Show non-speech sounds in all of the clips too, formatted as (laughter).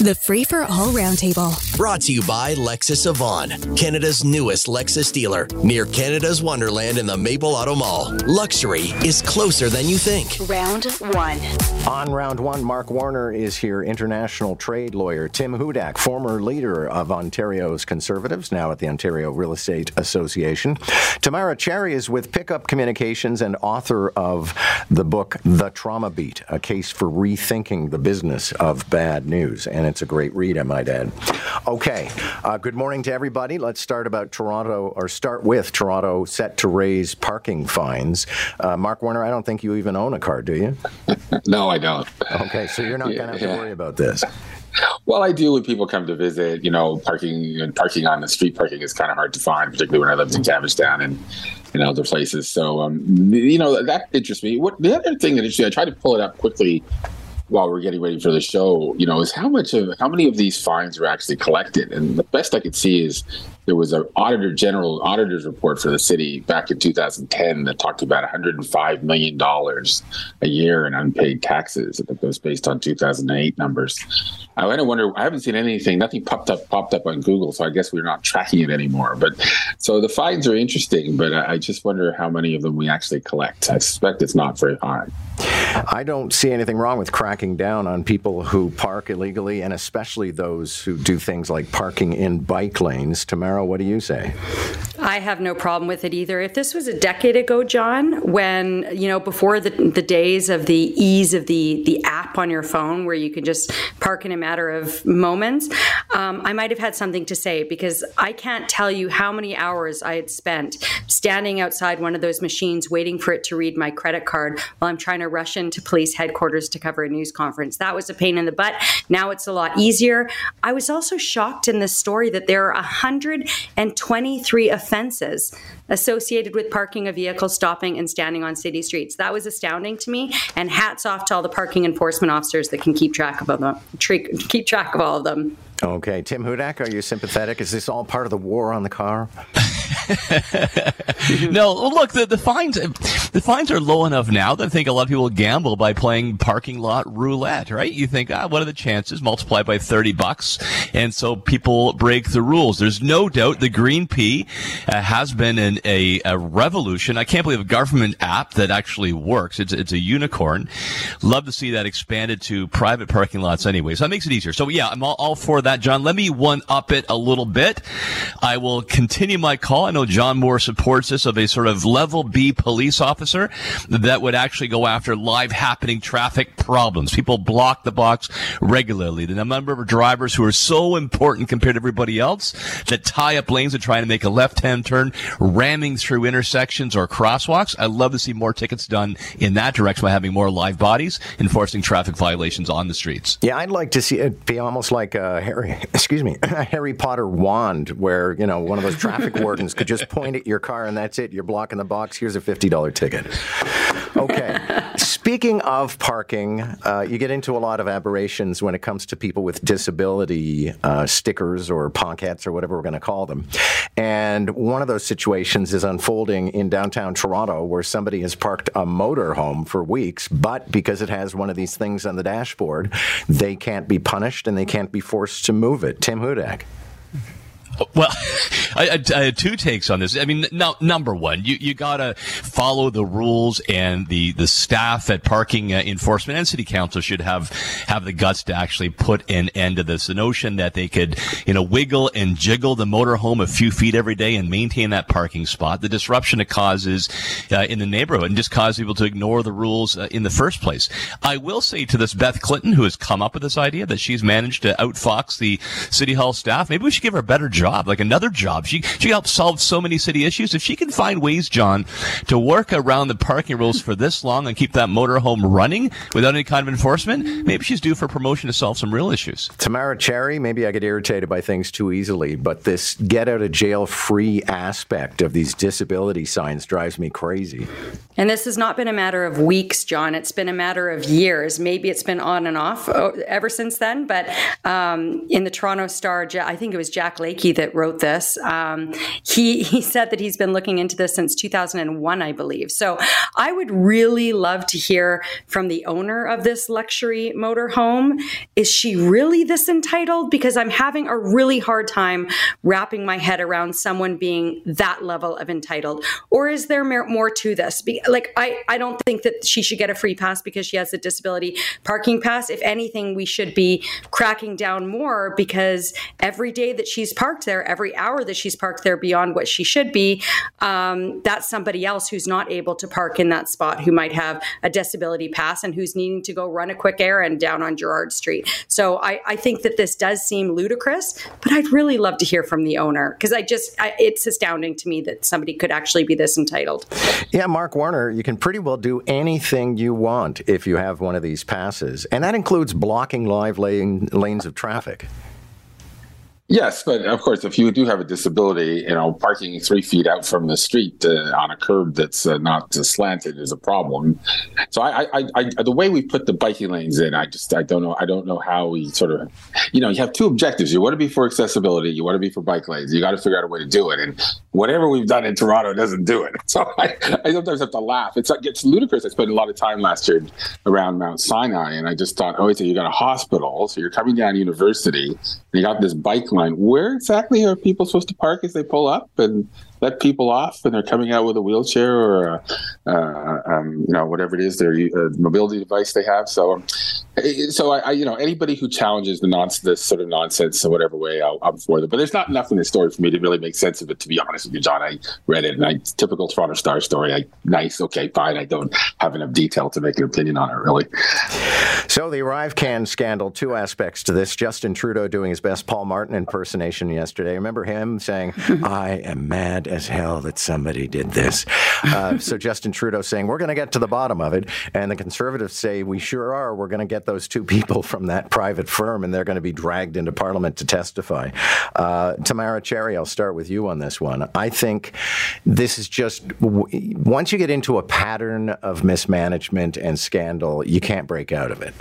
The Free for All Roundtable. Brought to you by Lexus Avon, Canada's newest Lexus dealer, near Canada's Wonderland in the Maple Auto Mall. Luxury is closer than you think. Round one. On round one, Mark Warner is here, international trade lawyer. Tim Hudak, former leader of Ontario's Conservatives, now at the Ontario Real Estate Association. Tamara Cherry is with Pickup Communications and author of the book The Trauma Beat, a case for rethinking the business of bad news. And it's a great read, I might add. Okay, uh, good morning to everybody. Let's start about Toronto, or start with Toronto set to raise parking fines. Uh, Mark Warner, I don't think you even own a car, do you? (laughs) no, I don't. Okay, so you're not going to have to worry about this. Well, I do when people come to visit. You know, parking and parking on the street parking is kind of hard to find, particularly when I lived in Cabbagetown and and other places. So, um, you know, that interests me. What the other thing that interests me, I tried to pull it up quickly while we're getting ready for the show. You know, is how much of how many of these fines were actually collected? And the best I could see is there was an auditor general auditor's report for the city back in 2010 that talked about 105 million dollars a year in unpaid taxes. That was based on 2008 numbers. I kind of wonder. I haven't seen anything. Nothing popped up popped up on Google, so I guess we're not tracking it anymore. But so the fines are interesting, but I, I just wonder how many of them we actually collect. I suspect it's not very high. I don't see anything wrong with cracking down on people who park illegally, and especially those who do things like parking in bike lanes. Tamara, what do you say? I have no problem with it either. If this was a decade ago, John, when you know before the the days of the ease of the the app on your phone, where you could just park in a matter of moments, um, I might have had something to say because I can't tell you how many hours I had spent standing outside one of those machines waiting for it to read my credit card while I'm trying to rush into police headquarters to cover a news conference. That was a pain in the butt. Now it's a lot easier. I was also shocked in this story that there are 123 offenses associated with parking a vehicle, stopping and standing on city streets. That was astounding to me. And hats off to all the parking enforcement officers that can keep track of them, keep track of all of them. Okay, Tim Hudak, are you sympathetic? Is this all part of the war on the car? (laughs) no, look, the, the fines the fines are low enough now that I think a lot of people gamble by playing parking lot roulette, right? You think, ah, what are the chances? Multiply by 30 bucks. And so people break the rules. There's no doubt the Green P uh, has been an, a, a revolution. I can't believe a government app that actually works. It's, it's a unicorn. Love to see that expanded to private parking lots anyway. So that makes it easier. So yeah, I'm all, all for that, John. Let me one up it a little bit. I will continue my call. I know John Moore supports this of a sort of level B police officer that would actually go after live happening traffic problems. People block the box regularly. The number of drivers who are so important compared to everybody else that tie up lanes and trying to make a left-hand turn, ramming through intersections or crosswalks. I love to see more tickets done in that direction by having more live bodies enforcing traffic violations on the streets. Yeah, I'd like to see it be almost like a Harry, (laughs) excuse me, a Harry Potter wand, where you know one of those traffic (laughs) wardens could just point at your car and that's it. You're blocking the box. Here's a fifty dollar ticket. Okay. Speaking of parking, uh, you get into a lot of aberrations when it comes to people with disability uh, stickers or pockets or whatever we're going to call them. And one of those situations is unfolding in downtown Toronto where somebody has parked a motorhome for weeks, but because it has one of these things on the dashboard, they can't be punished and they can't be forced to move it. Tim Hudak. Well, (laughs) I, I, I had two takes on this. I mean, no, number one, you, you gotta follow the rules, and the, the staff at parking uh, enforcement and city council should have have the guts to actually put an end to this. The notion that they could, you know, wiggle and jiggle the motorhome a few feet every day and maintain that parking spot, the disruption it causes uh, in the neighborhood, and just cause people to ignore the rules uh, in the first place. I will say to this Beth Clinton, who has come up with this idea that she's managed to outfox the city hall staff, maybe we should give her a better job, like another job. She she helps solve so many city issues. If she can find ways, John, to work around the parking rules for this long and keep that motorhome running without any kind of enforcement, maybe she's due for promotion to solve some real issues. Tamara Cherry, maybe I get irritated by things too easily, but this get out of jail free aspect of these disability signs drives me crazy. And this has not been a matter of weeks, John. It's been a matter of years. Maybe it's been on and off oh, ever since then. But um, in the Toronto Star, I think it was Jack Lakey that wrote this. Um, he he said that he's been looking into this since 2001, I believe. So I would really love to hear from the owner of this luxury motorhome. Is she really this entitled? Because I'm having a really hard time wrapping my head around someone being that level of entitled. Or is there more to this? Like I I don't think that she should get a free pass because she has a disability parking pass. If anything, we should be cracking down more because every day that she's parked there, every hour that she's parked there beyond what she should be, um, that's somebody else who's not able to park in that spot who might have a disability pass and who's needing to go run a quick errand down on Gerrard Street. So I, I think that this does seem ludicrous, but I'd really love to hear from the owner because I just, I, it's astounding to me that somebody could actually be this entitled. Yeah, Mark Warner, you can pretty well do anything you want if you have one of these passes, and that includes blocking live lane, lanes of traffic. Yes, but of course, if you do have a disability, you know, parking three feet out from the street uh, on a curb that's uh, not slanted is a problem. So I, I, I, the way we put the biking lanes in, I just, I don't know, I don't know how we sort of, you know, you have two objectives. You want to be for accessibility, you want to be for bike lanes. You got to figure out a way to do it, and whatever we've done in Toronto doesn't do it. (laughs) So I, I sometimes have to laugh. It's like it's ludicrous. I spent a lot of time last year around Mount Sinai, and I just thought, oh, so you got a hospital, so you're coming down University, and you got this bike line. Where exactly are people supposed to park as they pull up? And let people off and they're coming out with a wheelchair or a, uh, um, you know whatever it is their uh, mobility device they have. So, um, so I, I, you know anybody who challenges the nonsense, this sort of nonsense in whatever way, I'll, I'm for them. But there's not enough in this story for me to really make sense of it. To be honest with you, John, I read it and I typical Toronto Star story. I nice, okay, fine. I don't have enough detail to make an opinion on it really. So the ArriveCAN scandal, two aspects to this. Justin Trudeau doing his best Paul Martin impersonation yesterday. Remember him saying, (laughs) "I am mad." As hell that somebody did this. Uh, so Justin Trudeau saying, we're going to get to the bottom of it. And the conservatives say, we sure are. We're going to get those two people from that private firm and they're going to be dragged into parliament to testify. Uh, Tamara Cherry, I'll start with you on this one. I think this is just, once you get into a pattern of mismanagement and scandal, you can't break out of it.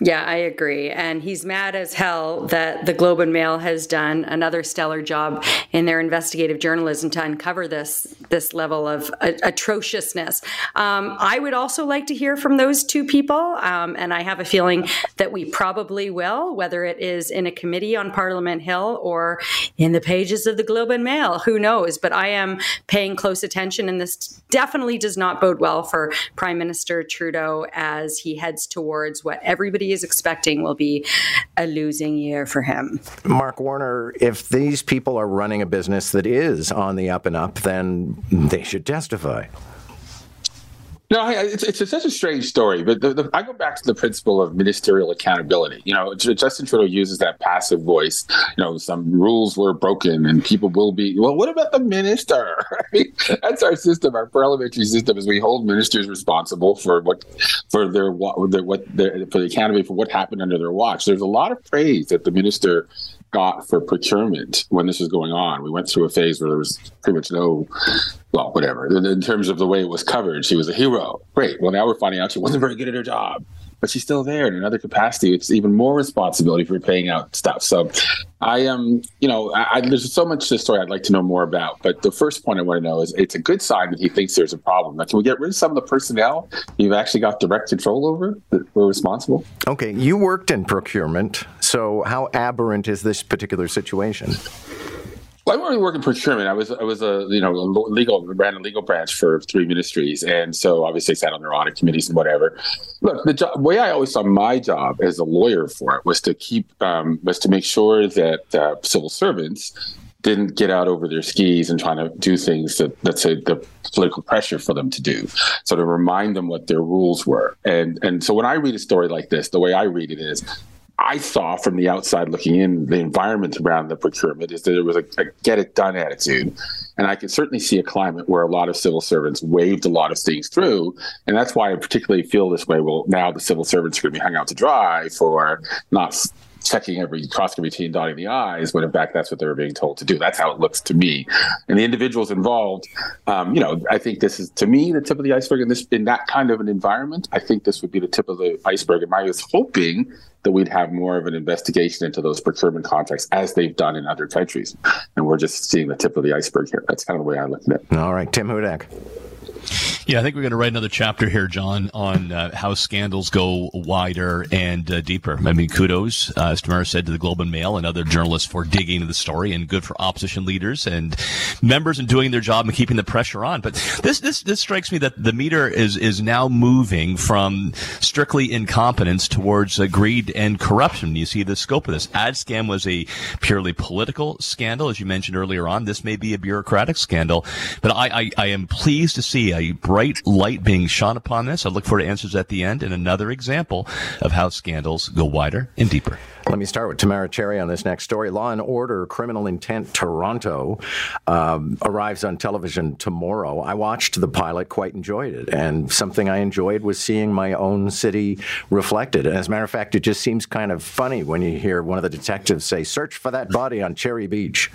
Yeah, I agree. And he's mad as hell that the Globe and Mail has done another stellar job in their investigative journalism to uncover this this level of atrociousness. Um, I would also like to hear from those two people, um, and I have a feeling that we probably will, whether it is in a committee on Parliament Hill or in the pages of the Globe and Mail. Who knows? But I am paying close attention, and this definitely does not bode well for Prime Minister Trudeau as he heads towards what everybody is expecting will be a losing year for him. Mark Warner, if these people are running a business that is on the up and up, then they should testify. No, it's, it's such a strange story, but the, the, I go back to the principle of ministerial accountability. You know, Justin Trudeau uses that passive voice. You know, some rules were broken and people will be. Well, what about the minister? (laughs) That's our system. Our parliamentary system is we hold ministers responsible for what for their their, what their, for the accountability for what happened under their watch. There's a lot of praise that the minister got for procurement when this was going on. We went through a phase where there was pretty much no, well, whatever. In terms of the way it was covered, she was a hero. Great. Well, now we're finding out she wasn't very good at her job but she's still there in another capacity. It's even more responsibility for paying out stuff. So I am, um, you know, I, I, there's so much to the story I'd like to know more about. But the first point I want to know is it's a good sign that he thinks there's a problem. Now, can we get rid of some of the personnel you've actually got direct control over that were responsible? Okay, you worked in procurement. So how aberrant is this particular situation? Well, I wasn't working procurement. I was I was a you know legal ran a legal branch for three ministries, and so obviously sat on their audit committees and whatever. Look, the job, way I always saw my job as a lawyer for it was to keep um, was to make sure that uh, civil servants didn't get out over their skis and trying to do things that let's the political pressure for them to do. So to remind them what their rules were. And and so when I read a story like this, the way I read it is I saw from the outside looking in the environment around the procurement is that there was a, a, get it done attitude. And I can certainly see a climate where a lot of civil servants waved a lot of things through. And that's why I particularly feel this way. Well, now the civil servants are going to be hung out to dry for not checking every crossing every T and dotting the I's, when in fact that's what they were being told to do. That's how it looks to me. And the individuals involved, um, you know, I think this is to me the tip of the iceberg. In this, in that kind of an environment, I think this would be the tip of the iceberg. And I was hoping that we'd have more of an investigation into those procurement contracts as they've done in other countries. And we're just seeing the tip of the iceberg here. That's kind of the way I look at it. All right, Tim Hudak. Yeah, I think we're going to write another chapter here, John, on uh, how scandals go wider and uh, deeper. I mean, kudos, uh, as Tamara said, to the Globe and Mail and other journalists for digging into the story, and good for opposition leaders and members in doing their job and keeping the pressure on. But this this this strikes me that the meter is is now moving from strictly incompetence towards uh, greed and corruption. You see the scope of this. Ad scam was a purely political scandal, as you mentioned earlier on. This may be a bureaucratic scandal, but I I, I am pleased to see a bright light being shone upon this. I look forward to answers at the end and another example of how scandals go wider and deeper. Let me start with Tamara Cherry on this next story. Law and Order Criminal Intent Toronto um, arrives on television tomorrow. I watched the pilot, quite enjoyed it. And something I enjoyed was seeing my own city reflected. And as a matter of fact, it just seems kind of funny when you hear one of the detectives say, Search for that body on Cherry Beach.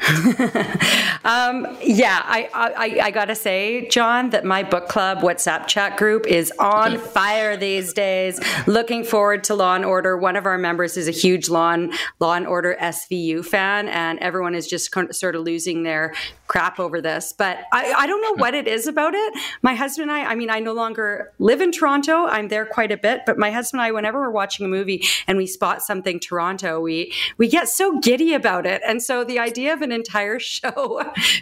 (laughs) um, yeah, I, I, I gotta say, John, that my book club WhatsApp chat group is on fire these days. Looking forward to Law and Order. One of our members is a huge Law and, Law and Order SVU fan, and everyone is just sort of losing their crap over this. But I, I don't know what it is about it. My husband and I, I mean, I no longer live in Toronto. I'm there quite a bit, but my husband and I, whenever we're watching a movie and we spot something Toronto, we we get so giddy about it. And so the idea of an entire (laughs) show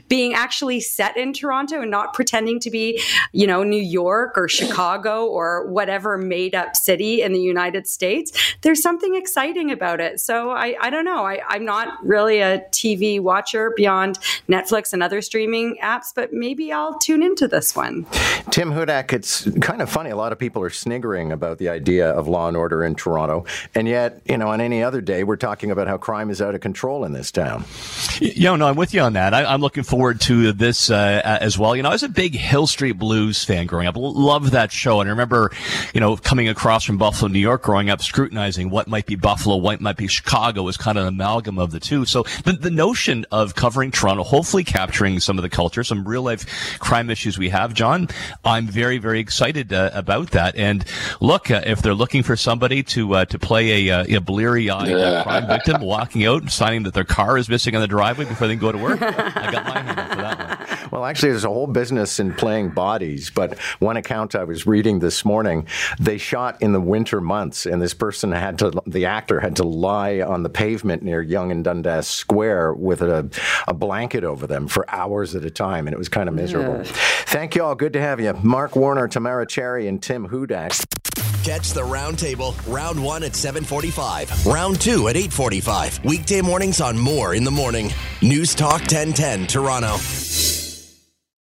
being actually set in Toronto and not pretending to be, you know, New York or Chicago or whatever made up city in the United States, there's something exciting about it. So I, I don't know. I, I'm not really a TV watcher beyond Netflix and other streaming apps, but maybe I'll tune into this one. Tim Hudak, it's kind of funny. A lot of people are sniggering about the idea of law and order in Toronto. And yet, you know, on any other day, we're talking about how crime is out of control in this town. Yeah, no, I'm with you on that. I, am looking forward to this uh, as well. You know, I was a big Hill Street Blues fan growing up. Loved that show. And I remember, you know, coming across from Buffalo, New York, growing up, scrutinizing what might be Buffalo, what might be Chicago was kind of an amalgam of the two. So the, the notion of covering Toronto, hopefully capturing some of the culture, some real life crime issues we have, John, I'm very, very excited uh, about that. And look, uh, if they're looking for somebody to uh, to play a, uh, a bleary eyed yeah. crime victim walking out and signing that their car is missing on the driveway before they go to work, I got my hand up for that one. Well, actually, there's a whole business in playing bodies. But one account I was reading this morning, they shot in the winter months, and this person had to, the actor had to lie on the pavement near Yonge and Dundas Square with a, a blanket over them for hours at a time, and it was kind of miserable. Yeah. Thank you all. Good to have you. Mark Warner, Tamara Cherry, and Tim Hudak. Catch the roundtable, round one at 745, round two at 845. Weekday mornings on Moore in the Morning. News Talk 1010, Toronto.